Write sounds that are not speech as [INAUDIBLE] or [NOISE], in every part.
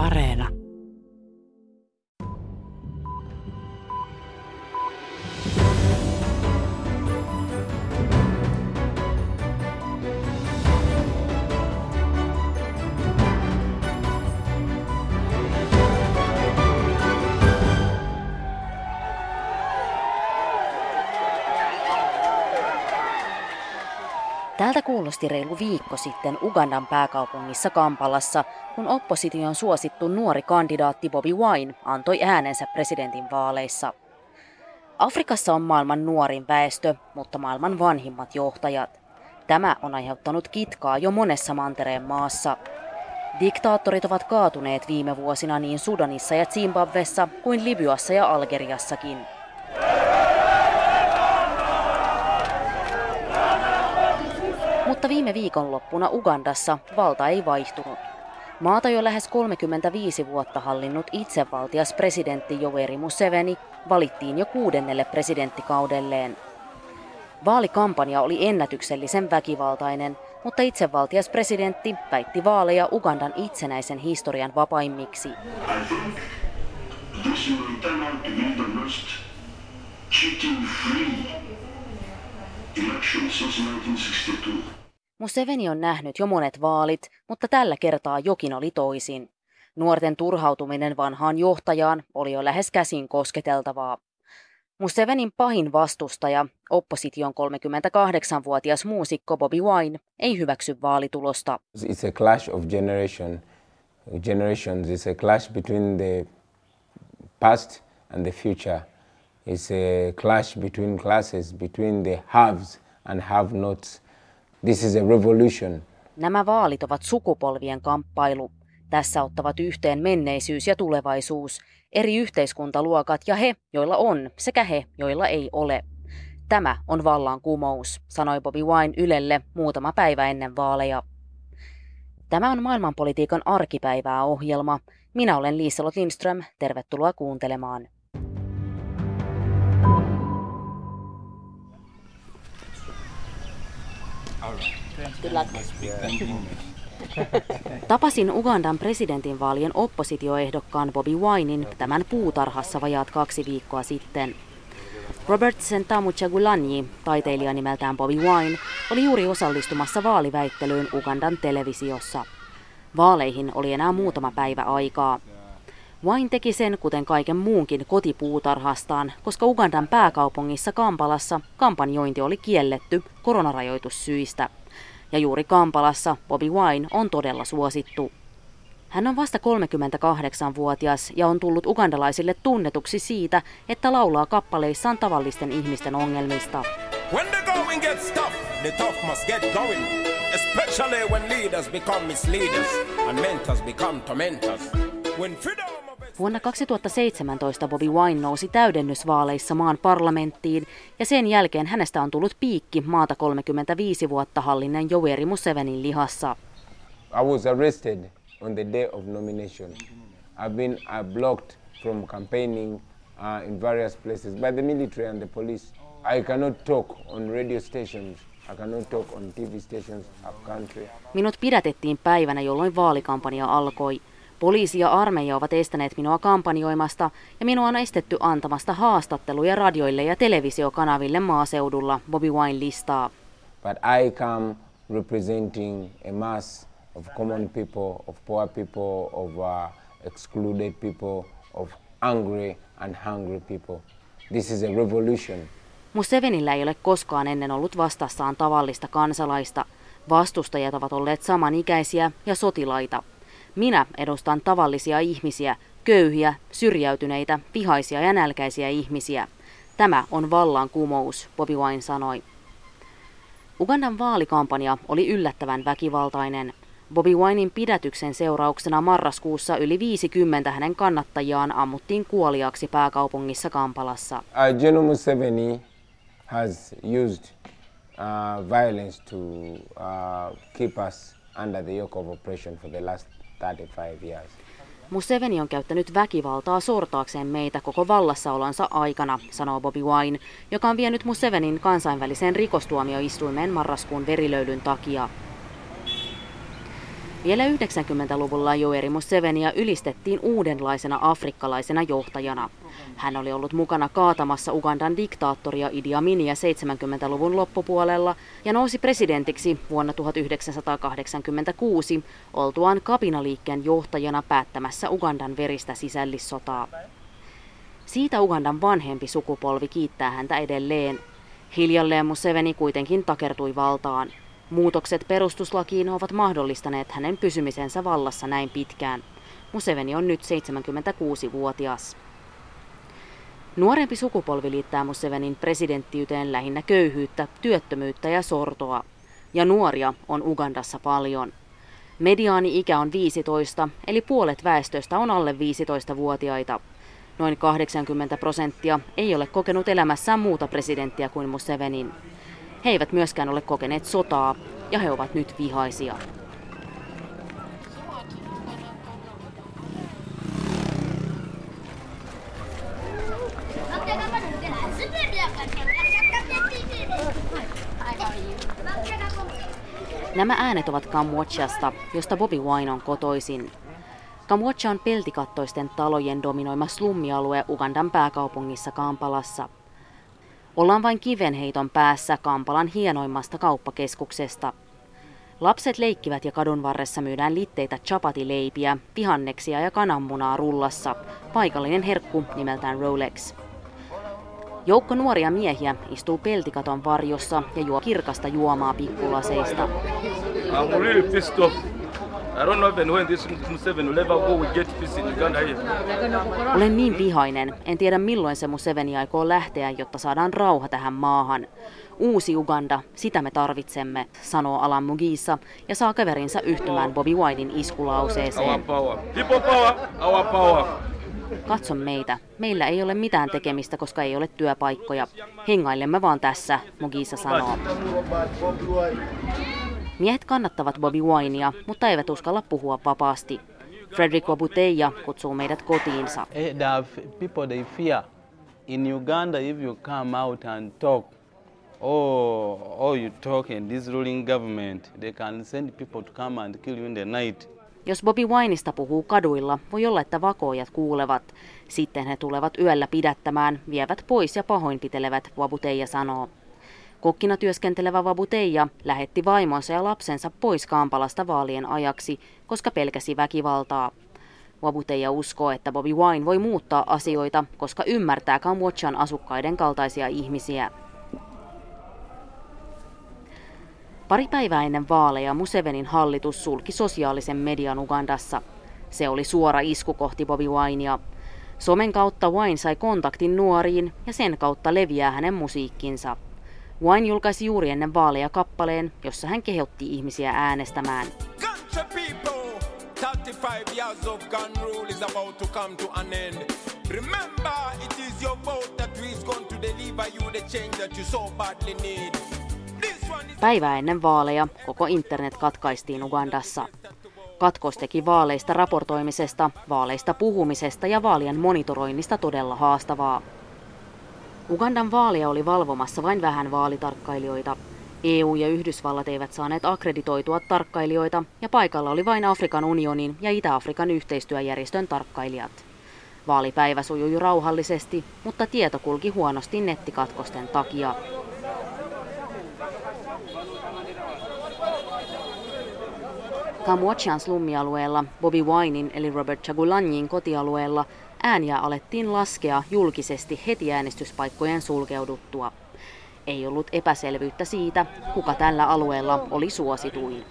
Areena. Kuulosti reilu viikko sitten Ugandan pääkaupungissa Kampalassa, kun opposition suosittu nuori kandidaatti Bobby Wine antoi äänensä presidentin vaaleissa. Afrikassa on maailman nuorin väestö, mutta maailman vanhimmat johtajat. Tämä on aiheuttanut kitkaa jo monessa mantereen maassa. Diktaattorit ovat kaatuneet viime vuosina niin Sudanissa ja Zimbabwessa kuin Libyassa ja Algeriassakin. Mutta viime viikonloppuna Ugandassa valta ei vaihtunut. Maata jo lähes 35 vuotta hallinnut itsevaltias presidentti Joveri Museveni valittiin jo kuudennelle presidenttikaudelleen. Vaalikampanja oli ennätyksellisen väkivaltainen, mutta itsevaltias presidentti väitti vaaleja Ugandan itsenäisen historian vapaimmiksi. election since 1962. Museveni on nähnyt jo monet vaalit, mutta tällä kertaa jokin oli toisin. Nuorten turhautuminen vanhaan johtajaan oli jo lähes käsin kosketeltavaa. Musevenin pahin vastustaja, opposition 38-vuotias muusikko Bobby Wine, ei hyväksy vaalitulosta. It's a clash of generation, generations. It's a clash between the past and the future. It's a clash between classes, between the haves and have-nots. This is a revolution. Nämä vaalit ovat sukupolvien kamppailu. Tässä ottavat yhteen menneisyys ja tulevaisuus, eri yhteiskuntaluokat ja he, joilla on, sekä he, joilla ei ole. Tämä on vallankumous, sanoi Bobby Wine Ylelle muutama päivä ennen vaaleja. Tämä on maailmanpolitiikan arkipäivää ohjelma. Minä olen Liiselot Lindström. Tervetuloa kuuntelemaan. [LAUGHS] Tapasin Ugandan presidentinvaalien oppositioehdokkaan Bobby Winein tämän puutarhassa vajaat kaksi viikkoa sitten. Robert Sentamu Chagulanyi, taiteilija nimeltään Bobby Wine, oli juuri osallistumassa vaaliväittelyyn Ugandan televisiossa. Vaaleihin oli enää muutama päivä aikaa. Wine teki sen, kuten kaiken muunkin kotipuutarhastaan, koska Ugandan pääkaupungissa Kampalassa kampanjointi oli kielletty koronarajoitussyistä ja juuri Kampalassa Bobby Wine on todella suosittu. Hän on vasta 38-vuotias ja on tullut ugandalaisille tunnetuksi siitä, että laulaa kappaleissaan tavallisten ihmisten ongelmista. When the going gets tough, the tough must get going. Especially when leaders become misleaders and mentors become tormentors. When freedom Vuonna 2017 Bobby Wine nousi täydennysvaaleissa maan parlamenttiin ja sen jälkeen hänestä on tullut piikki maata 35 vuotta hallinnen Joweri Musevenin lihassa. I was arrested on the day of nomination. I've been uh, blocked from campaigning uh, in various places by the military and the police. I cannot talk on radio stations. I cannot talk on TV stations of country. Minut pidätettiin päivänä, jolloin vaalikampanja alkoi. Poliisi ja armeija ovat estäneet minua kampanjoimasta ja minua on estetty antamasta haastatteluja radioille ja televisiokanaville maaseudulla, Bobby Wine listaa. But I come representing a mass of common people, of poor people, of uh, excluded people, of angry and hungry people. This is a revolution. Musevenillä ei ole koskaan ennen ollut vastassaan tavallista kansalaista. Vastustajat ovat olleet samanikäisiä ja sotilaita. Minä edustan tavallisia ihmisiä, köyhiä, syrjäytyneitä, vihaisia ja nälkäisiä ihmisiä. Tämä on vallankumous, Bobby Wine sanoi. Ugandan vaalikampanja oli yllättävän väkivaltainen. Bobby Winein pidätyksen seurauksena marraskuussa yli 50 hänen kannattajiaan ammuttiin kuoliaksi pääkaupungissa Kampalassa. Has used uh, violence to uh, keep us under the yoke of oppression for the last 35 years. Museveni on käyttänyt väkivaltaa sortaakseen meitä koko vallassaolonsa aikana, sanoo Bobby Wine, joka on vienyt Musevenin kansainväliseen rikostuomioistuimeen marraskuun verilöylyn takia. Vielä 90-luvulla Joeri Musevenia ylistettiin uudenlaisena afrikkalaisena johtajana. Hän oli ollut mukana kaatamassa Ugandan diktaattoria Idi Aminia 70-luvun loppupuolella ja nousi presidentiksi vuonna 1986 oltuaan kapinaliikkeen johtajana päättämässä Ugandan veristä sisällissotaa. Siitä Ugandan vanhempi sukupolvi kiittää häntä edelleen. Hiljalleen Museveni kuitenkin takertui valtaan. Muutokset perustuslakiin ovat mahdollistaneet hänen pysymisensä vallassa näin pitkään. Museveni on nyt 76-vuotias. Nuorempi sukupolvi liittää Musevenin presidenttiyteen lähinnä köyhyyttä, työttömyyttä ja sortoa. Ja nuoria on Ugandassa paljon. Mediaani ikä on 15, eli puolet väestöstä on alle 15-vuotiaita. Noin 80 prosenttia ei ole kokenut elämässään muuta presidenttiä kuin Musevenin. He eivät myöskään ole kokeneet sotaa, ja he ovat nyt vihaisia. Nämä äänet ovat Kamwatchasta, josta Bobby Wine on kotoisin. Kamwatcha on peltikattoisten talojen dominoima slummialue Ugandan pääkaupungissa Kampalassa. Ollaan vain kivenheiton päässä Kampalan hienoimmasta kauppakeskuksesta. Lapset leikkivät ja kadun varressa myydään litteitä chapatileipiä, vihanneksia ja kananmunaa rullassa, paikallinen herkku nimeltään Rolex. Joukko nuoria miehiä istuu peltikaton varjossa ja juo kirkasta juomaa pikkulaseista. Olen niin vihainen. En tiedä milloin se Museveni aikoo lähteä, jotta saadaan rauha tähän maahan. Uusi Uganda, sitä me tarvitsemme, sanoo Alan Mugisa ja saa kaverinsa yhtymään Bobby Whitein iskulauseeseen. Our power. People power, our power. Katso meitä. Meillä ei ole mitään tekemistä, koska ei ole työpaikkoja. Hengailemme vaan tässä, Mugisa sanoo. Miehet kannattavat Bobby Winea, mutta eivät uskalla puhua vapaasti. Frederick Wabuteja kutsuu meidät kotiinsa. There are people they fear. In Uganda, if you come out and talk, oh, oh you talk in this ruling government, they can send people to come and kill you in the night. Jos Bobby Wineista puhuu kaduilla, voi olla, että vakoojat kuulevat. Sitten he tulevat yöllä pidättämään, vievät pois ja pahoinpitelevät, Wabuteja sanoo. Kokkina työskentelevä Wabuteja lähetti vaimonsa ja lapsensa pois Kampalasta vaalien ajaksi, koska pelkäsi väkivaltaa. Wabuteja uskoo, että Bobby Wine voi muuttaa asioita, koska ymmärtää Kambodjan asukkaiden kaltaisia ihmisiä. Pari päivää ennen vaaleja Musevenin hallitus sulki sosiaalisen median Ugandassa. Se oli suora isku kohti Bobby Winea. Somen kautta Wine sai kontaktin nuoriin ja sen kautta leviää hänen musiikkinsa. Wine julkaisi juuri ennen vaaleja kappaleen, jossa hän kehotti ihmisiä äänestämään. 35 years of gun rule is about to come to an end. Remember, it is your vote that is going to deliver you the change that you so badly need. Päivää ennen vaaleja koko internet katkaistiin Ugandassa. Katkos teki vaaleista raportoimisesta, vaaleista puhumisesta ja vaalien monitoroinnista todella haastavaa. Ugandan vaalia oli valvomassa vain vähän vaalitarkkailijoita. EU ja Yhdysvallat eivät saaneet akkreditoitua tarkkailijoita ja paikalla oli vain Afrikan unionin ja Itä-Afrikan yhteistyöjärjestön tarkkailijat. Vaalipäivä sujui rauhallisesti, mutta tieto kulki huonosti nettikatkosten takia. Kamwatchan slummialueella, Bobby Winein eli Robert Chagulanyin kotialueella, ääniä alettiin laskea julkisesti heti äänestyspaikkojen sulkeuduttua. Ei ollut epäselvyyttä siitä, kuka tällä alueella oli suosituin.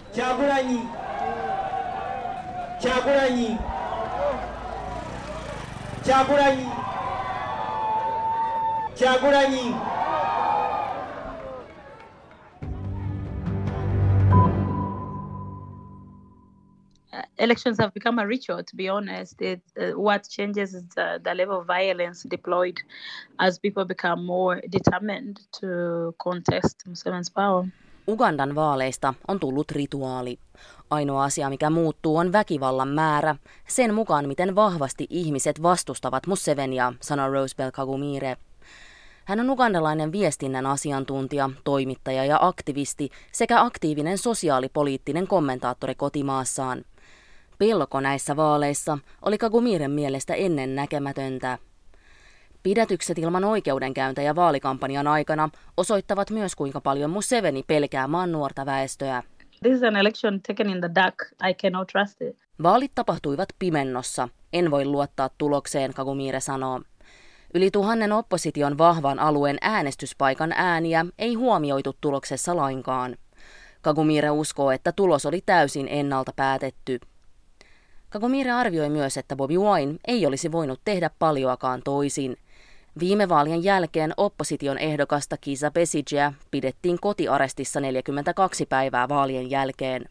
Elections have become a ritual, to be honest. It, uh, what changes is the, the, level of violence deployed as people become more determined to contest Muslims' power. Ugandan vaaleista on tullut rituaali. Ainoa asia, mikä muuttuu, on väkivallan määrä, sen mukaan, miten vahvasti ihmiset vastustavat Musevenia, sanoi Rosebel Kagumire. Hän on ugandalainen viestinnän asiantuntija, toimittaja ja aktivisti sekä aktiivinen sosiaalipoliittinen kommentaattori kotimaassaan. Pelko näissä vaaleissa oli Kagumiren mielestä ennen näkemätöntä. Pidätykset ilman oikeudenkäyntejä vaalikampanjan aikana osoittavat myös kuinka paljon Museveni pelkää maan nuorta väestöä. This is an election taken in the dark. I cannot trust it. Vaalit tapahtuivat pimennossa. En voi luottaa tulokseen, Kagumire sanoo. Yli tuhannen opposition vahvan alueen äänestyspaikan ääniä ei huomioitu tuloksessa lainkaan. Kagumire uskoo, että tulos oli täysin ennalta päätetty. Kagumire arvioi myös, että Bobby Wine ei olisi voinut tehdä paljoakaan toisin. Viime vaalien jälkeen opposition ehdokasta Kisa Besigia pidettiin kotiarestissa 42 päivää vaalien jälkeen.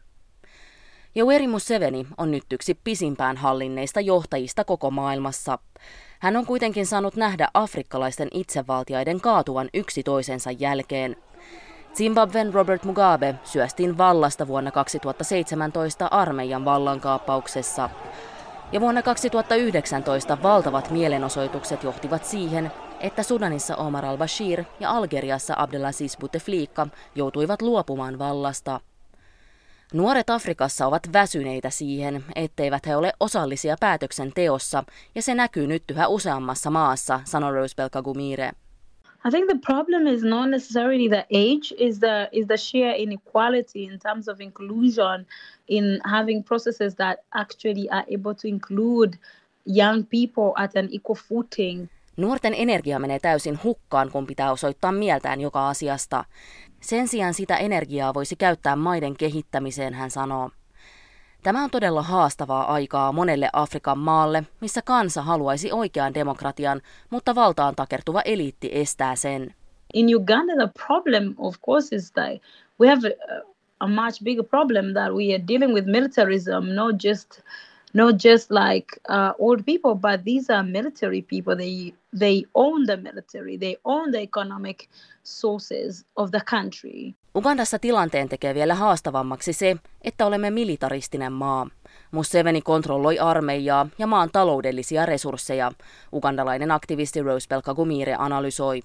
Yoweri Museveni on nyt yksi pisimpään hallinneista johtajista koko maailmassa. Hän on kuitenkin saanut nähdä afrikkalaisten itsevaltiaiden kaatuvan yksi toisensa jälkeen. Zimbabwen Robert Mugabe syöstiin vallasta vuonna 2017 armeijan vallankaappauksessa. Ja vuonna 2019 valtavat mielenosoitukset johtivat siihen, että Sudanissa Omar al-Bashir ja Algeriassa Abdelaziz Bouteflika joutuivat luopumaan vallasta. Nuoret Afrikassa ovat väsyneitä siihen, etteivät he ole osallisia päätöksenteossa, ja se näkyy nyt yhä useammassa maassa, sanoi Rose Kagumire. I think the problem is not necessarily the age, is the is the sheer inequality in terms of inclusion in having processes that actually are able to include young people at an equal footing. Nuorten energia menee täysin hukkaan, kun pitää osoittaa mieltään joka asiasta. Sen sijaan sitä energiaa voisi käyttää maiden kehittämiseen, hän sanoo. Tämä on todella haastavaa aikaa monelle Afrikan maalle, missä kansa haluaisi oikean demokratian, mutta valtaan takertuva eliitti estää sen. In Uganda, the problem, of course, is that we have a, much bigger problem that we are dealing with militarism, not just not just like uh, old people, but these are military people. They they own the military, they own the economic sources of the country. Ugandassa tilanteen tekee vielä haastavammaksi se, että olemme militaristinen maa. Museveni kontrolloi armeijaa ja maan taloudellisia resursseja, ugandalainen aktivisti Rose Kagumire analysoi.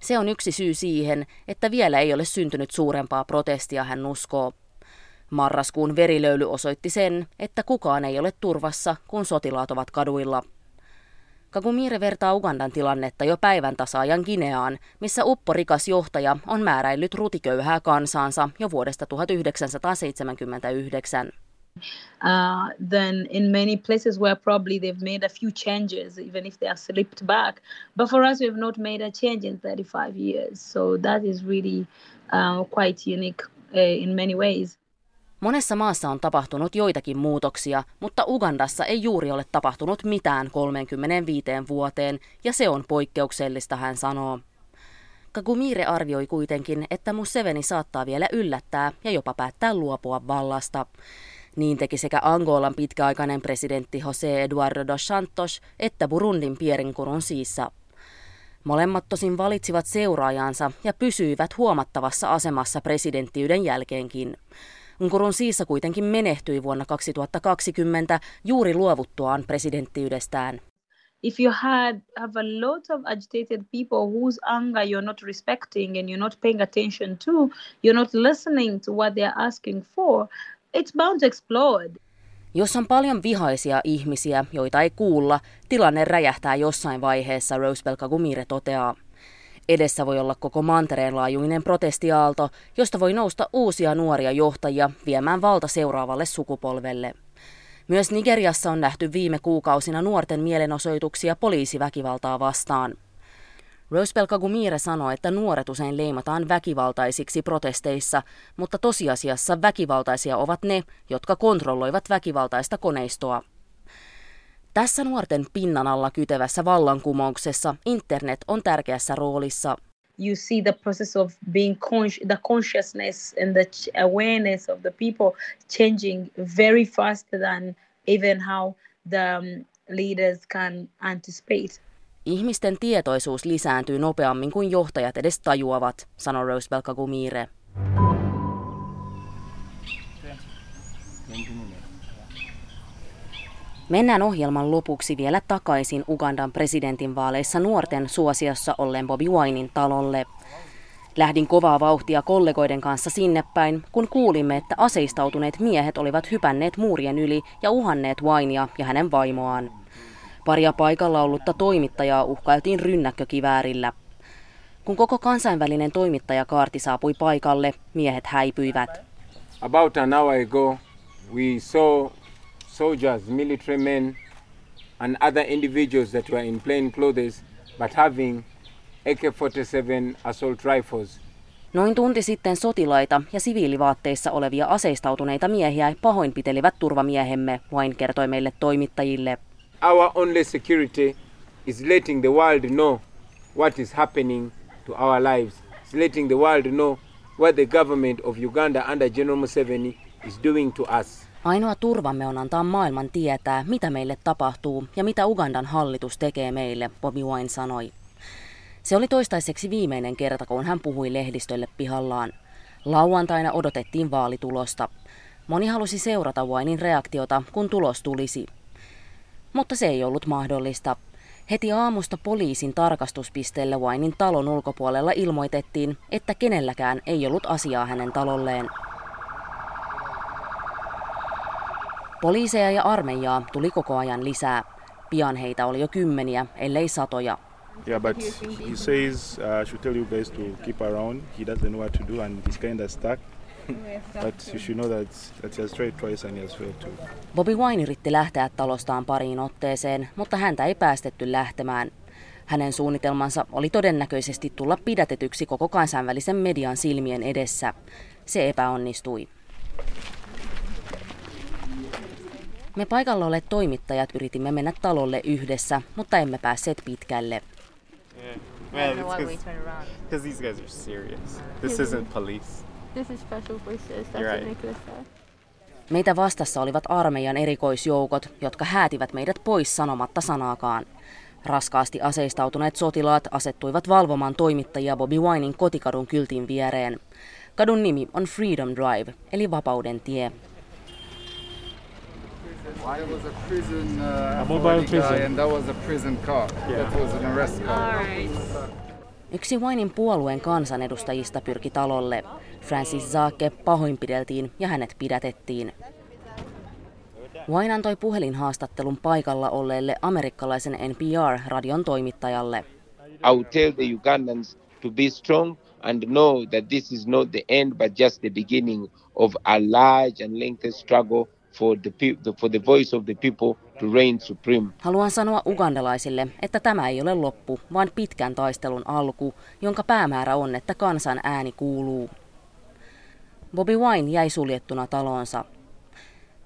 Se on yksi syy siihen, että vielä ei ole syntynyt suurempaa protestia, hän uskoo. Marraskuun verilöyly osoitti sen, että kukaan ei ole turvassa, kun sotilaat ovat kaduilla. Kagumire vertaa Ugandan tilannetta jo päivän tasaajan Gineaan, missä upporikas johtaja on määräillyt rutiköyhää kansaansa jo vuodesta 1979. Uh, then in many places where probably they've made a few changes, even if they are slipped back. But for us, we've not made a change in 35 years. So that is really uh, quite unique uh, in many ways. Monessa maassa on tapahtunut joitakin muutoksia, mutta Ugandassa ei juuri ole tapahtunut mitään 35 vuoteen, ja se on poikkeuksellista, hän sanoo. Kagumire arvioi kuitenkin, että Museveni saattaa vielä yllättää ja jopa päättää luopua vallasta. Niin teki sekä Angolan pitkäaikainen presidentti Jose Eduardo dos Santos että Burundin Pierinkurun siissa. Molemmat tosin valitsivat seuraajansa ja pysyivät huomattavassa asemassa presidenttiyden jälkeenkin. Nkurun Siissa kuitenkin menehtyi vuonna 2020 juuri luovuttuaan presidenttiydestään. If you had have a lot of agitated people whose anger you're not respecting and you're not paying attention to, you're not listening to what they're asking for, it's bound to explode. Jos on paljon vihaisia ihmisiä, joita ei kuulla, tilanne räjähtää jossain vaiheessa, Rosebel Kagumire toteaa. Edessä voi olla koko mantereen laajuinen protestiaalto, josta voi nousta uusia nuoria johtajia viemään valta seuraavalle sukupolvelle. Myös Nigeriassa on nähty viime kuukausina nuorten mielenosoituksia poliisiväkivaltaa vastaan. Rosebel Kagumire sanoi, että nuoret usein leimataan väkivaltaisiksi protesteissa, mutta tosiasiassa väkivaltaisia ovat ne, jotka kontrolloivat väkivaltaista koneistoa. Tässä nuorten pinnan alla kytevässä vallankumouksessa internet on tärkeässä roolissa. You see the process of being conscious, the consciousness and the awareness of the people changing very faster than even how the um, leaders can anticipate. Ihmisten tietoisuus lisääntyy nopeammin kuin johtajat edes tajuavat, sanoi Rose Kagumire. Mennään ohjelman lopuksi vielä takaisin Ugandan presidentinvaaleissa nuorten suosiossa olleen Bobby Winin talolle. Lähdin kovaa vauhtia kollegoiden kanssa sinne päin, kun kuulimme, että aseistautuneet miehet olivat hypänneet muurien yli ja uhanneet Winea ja hänen vaimoaan. Paria paikalla ollutta toimittajaa uhkailtiin rynnäkkökiväärillä. Kun koko kansainvälinen toimittajakaarti saapui paikalle, miehet häipyivät. About an hour ago, we saw soldiers, military men, and other individuals that were in plain clothes but having AK-47 assault rifles. Noin tunti sitten sotilaita ja siviilivaatteissa olevia aseistautuneita miehiä pahoinpitelivät turvamiehemme, vain kertoi meille toimittajille. Our only security is letting the world know what is happening to our lives. It's letting the world know what the government of Uganda under General Museveni is doing to us. Ainoa turvamme on antaa maailman tietää, mitä meille tapahtuu ja mitä Ugandan hallitus tekee meille, Bobby Wine sanoi. Se oli toistaiseksi viimeinen kerta, kun hän puhui lehdistölle pihallaan. Lauantaina odotettiin vaalitulosta. Moni halusi seurata Winin reaktiota, kun tulos tulisi. Mutta se ei ollut mahdollista. Heti aamusta poliisin tarkastuspisteelle Winin talon ulkopuolella ilmoitettiin, että kenelläkään ei ollut asiaa hänen talolleen. Poliiseja ja armeijaa tuli koko ajan lisää. Pian heitä oli jo kymmeniä, ellei satoja. Yeah, but he says uh, I should tell you guys to keep around. He doesn't know what to do and he's kind of stuck. [LAUGHS] but you should know that, that he has tried twice and he has failed too. Bobby Wine yritti lähteä talostaan pariin otteeseen, mutta häntä ei päästetty lähtemään. Hänen suunnitelmansa oli todennäköisesti tulla pidätetyksi koko kansainvälisen median silmien edessä. Se epäonnistui. Me paikalla olleet toimittajat yritimme mennä talolle yhdessä, mutta emme päässeet pitkälle. Yeah. Well, it's because these guys are serious. This [LAUGHS] isn't police. This is special forces. That's You're what right. Nicholas said. Meitä vastassa olivat armeijan erikoisjoukot, jotka häätivät meidät pois sanomatta sanaakaan. Raskaasti aseistautuneet sotilaat asettuivat valvomaan toimittajia Bobby Winin kotikadun kyltin viereen. Kadun nimi on Freedom Drive, eli vapauden tie. There was a prison uh, A mobile prison. and that was a prison car. Yeah. That was an arrest car. Yksi Winin puolueen kansanedustajista pyrki talolle. Francis Zaake pahoinpideltiin ja hänet pidätettiin. Wine antoi puhelinhaastattelun paikalla olleelle amerikkalaisen NPR-radion toimittajalle. I would tell the Ugandans to be strong and know that this is not the end, but just the beginning of a large and lengthy struggle for the, pe- for the voice of the people to reign supreme. Haluan sanoa ugandalaisille, että tämä ei ole loppu, vaan pitkän taistelun alku, jonka päämäärä on, että kansan ääni kuuluu. Bobby Wine jäi suljettuna talonsa.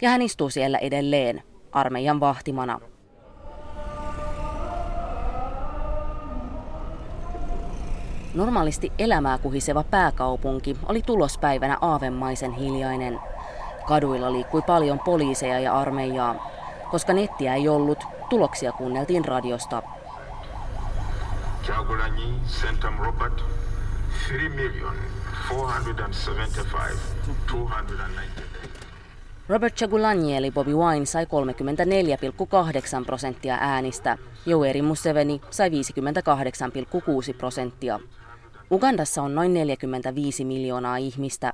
Ja hän istuu siellä edelleen, armeijan vahtimana. Normaalisti elämää kuhiseva pääkaupunki oli tulospäivänä aavemaisen hiljainen. Kaduilla liikkui paljon poliiseja ja armeijaa. Koska nettiä ei ollut, tuloksia kuunneltiin radiosta. Centum Robert 3 million 475 290. Robert Chagulanyi eli Bobby Wine sai 34,8 prosenttia äänistä. Yoweri Museveni sai 58,6 prosenttia. Ugandassa on noin 45 miljoonaa ihmistä.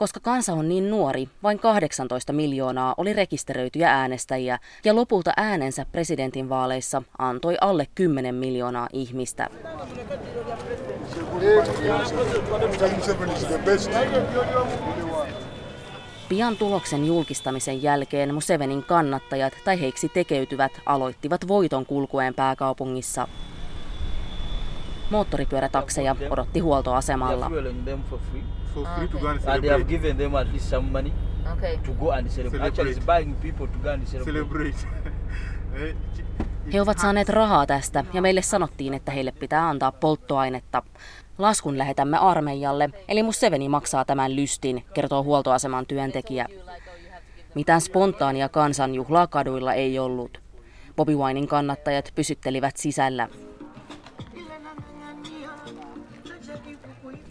Koska kansa on niin nuori, vain 18 miljoonaa oli rekisteröityjä äänestäjiä ja lopulta äänensä presidentinvaaleissa antoi alle 10 miljoonaa ihmistä. Pian tuloksen julkistamisen jälkeen Musevenin kannattajat tai heiksi tekeytyvät aloittivat voiton kulkueen pääkaupungissa. Moottoripyörätakseja odotti huoltoasemalla. [LAUGHS] He ovat saaneet rahaa tästä ja meille sanottiin, että heille pitää antaa polttoainetta. Laskun lähetämme armeijalle, eli Museveni maksaa tämän lystin, kertoo huoltoaseman työntekijä. Mitään spontaania kansanjuhlaa kaduilla ei ollut. Bobby Winin kannattajat pysyttelivät sisällä.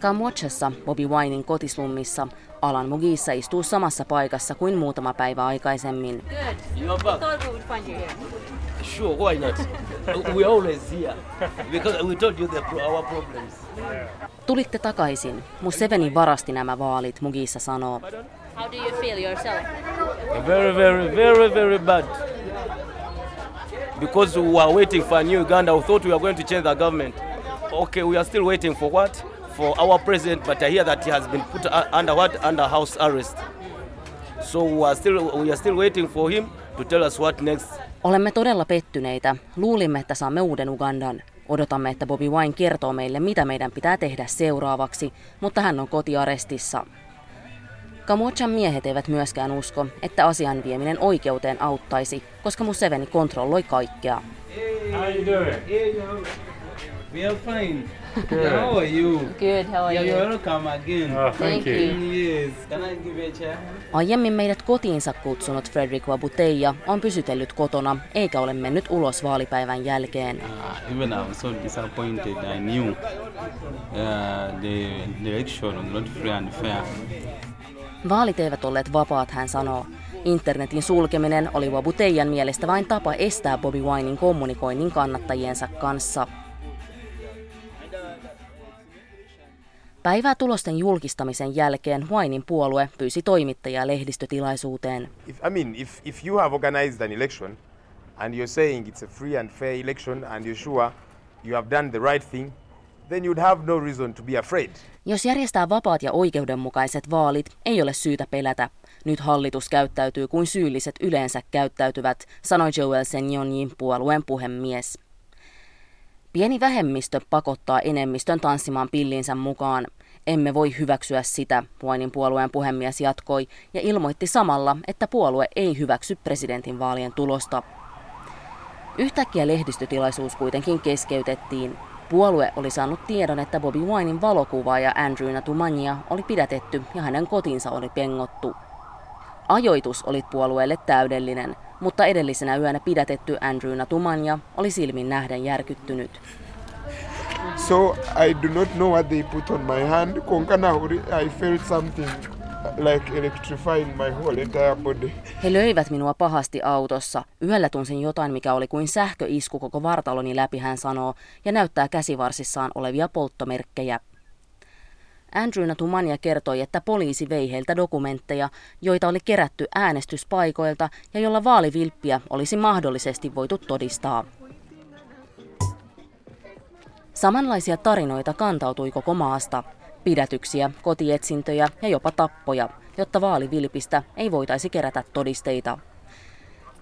Kambodsjassa, Bobby Winin kotislummissa, Alan Mugissa istuu samassa paikassa kuin muutama päivä aikaisemmin. Sure, why not? [LAUGHS] we always here because we told you the, our problems. Tulitte takaisin. Museveni varasti nämä vaalit, Mugissa sanoo. How do you feel yourself? Very, very, very, very bad. Because we were waiting for a new Uganda, we thought we were going to change the government. Okay, we are still waiting for what? For our president, but I hear that he has been put under what? Under house arrest. So we are still we are still waiting for him to tell us what next. Olemme todella pettyneitä. Luulimme, että saamme uuden Ugandan. Odotamme, että Bobby Wine kertoo meille, mitä meidän pitää tehdä seuraavaksi, mutta hän on kotiarestissa. Kamochan miehet eivät myöskään usko, että asian vieminen oikeuteen auttaisi, koska Museveni kontrolloi kaikkea. How you doing? We are fine. Good. How are you? Good, how are yeah, you? You're welcome again. Oh, thank Thank you. you. Yes. Can I give you a chair? Aiemmin meidät kotiinsa kutsunut Frederick Wabuteja on pysytellyt kotona eikä ole mennyt ulos vaalipäivän jälkeen. Uh, even I was so disappointed. I knew uh, the, the election was not free and fair. Vaalit eivät olleet vapaat, hän sanoo. Internetin sulkeminen oli Wabuteijan mielestä vain tapa estää Bobby Winein kommunikoinnin kannattajiensa kanssa. Päivää tulosten julkistamisen jälkeen Winein puolue pyysi toimittajia lehdistötilaisuuteen. If, I mean, if, if you have organized an election and you're saying it's a free and fair election and you're sure you have done the right thing, then you'd have no reason to be afraid. Jos järjestää vapaat ja oikeudenmukaiset vaalit, ei ole syytä pelätä. Nyt hallitus käyttäytyy kuin syylliset yleensä käyttäytyvät, sanoi Joel Senjonjin puolueen puhemies. Pieni vähemmistö pakottaa enemmistön tanssimaan pillinsä mukaan. Emme voi hyväksyä sitä, Wainin puolueen puhemies jatkoi ja ilmoitti samalla, että puolue ei hyväksy presidentinvaalien tulosta. Yhtäkkiä lehdistötilaisuus kuitenkin keskeytettiin. Puolue oli saanut tiedon, että Bobby Winin valokuvaaja Andrew Natumania oli pidätetty ja hänen kotinsa oli pengottu. Ajoitus oli puolueelle täydellinen, mutta edellisenä yönä pidätetty Andrew Natumania oli silmin nähden järkyttynyt. So I do not know what they put on my hand. Konkana, I felt something like electrifying my whole entire body. He löivät minua pahasti autossa. Yöllä tunsin jotain, mikä oli kuin sähköisku koko vartaloni läpi, hän sanoo, ja näyttää käsivarsissaan olevia polttomerkkejä. Andrew Natumania kertoi, että poliisi vei heiltä dokumentteja, joita oli kerätty äänestyspaikoilta ja jolla vaalivilppiä olisi mahdollisesti voitu todistaa. Samanlaisia tarinoita kantautui koko maasta. Pidätyksiä, kotietsintöjä ja jopa tappoja, jotta vaalivilpistä ei voitaisi kerätä todisteita.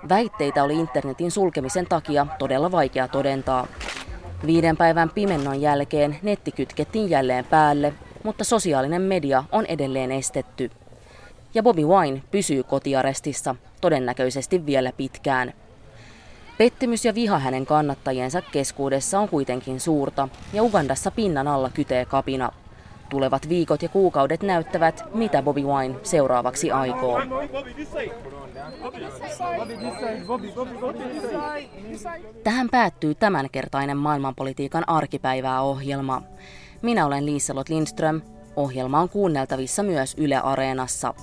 Väitteitä oli internetin sulkemisen takia todella vaikea todentaa. Viiden päivän pimennon jälkeen netti kytkettiin jälleen päälle mutta sosiaalinen media on edelleen estetty. Ja Bobby Wine pysyy kotiarestissa, todennäköisesti vielä pitkään. Pettymys ja viha hänen kannattajiensa keskuudessa on kuitenkin suurta, ja Ugandassa pinnan alla kytee kapina. Tulevat viikot ja kuukaudet näyttävät, mitä Bobby Wine seuraavaksi aikoo. Tähän päättyy tämänkertainen maailmanpolitiikan arkipäivää ohjelma. Minä olen Liiselot Lindström. Ohjelma on kuunneltavissa myös Yle Areenassa.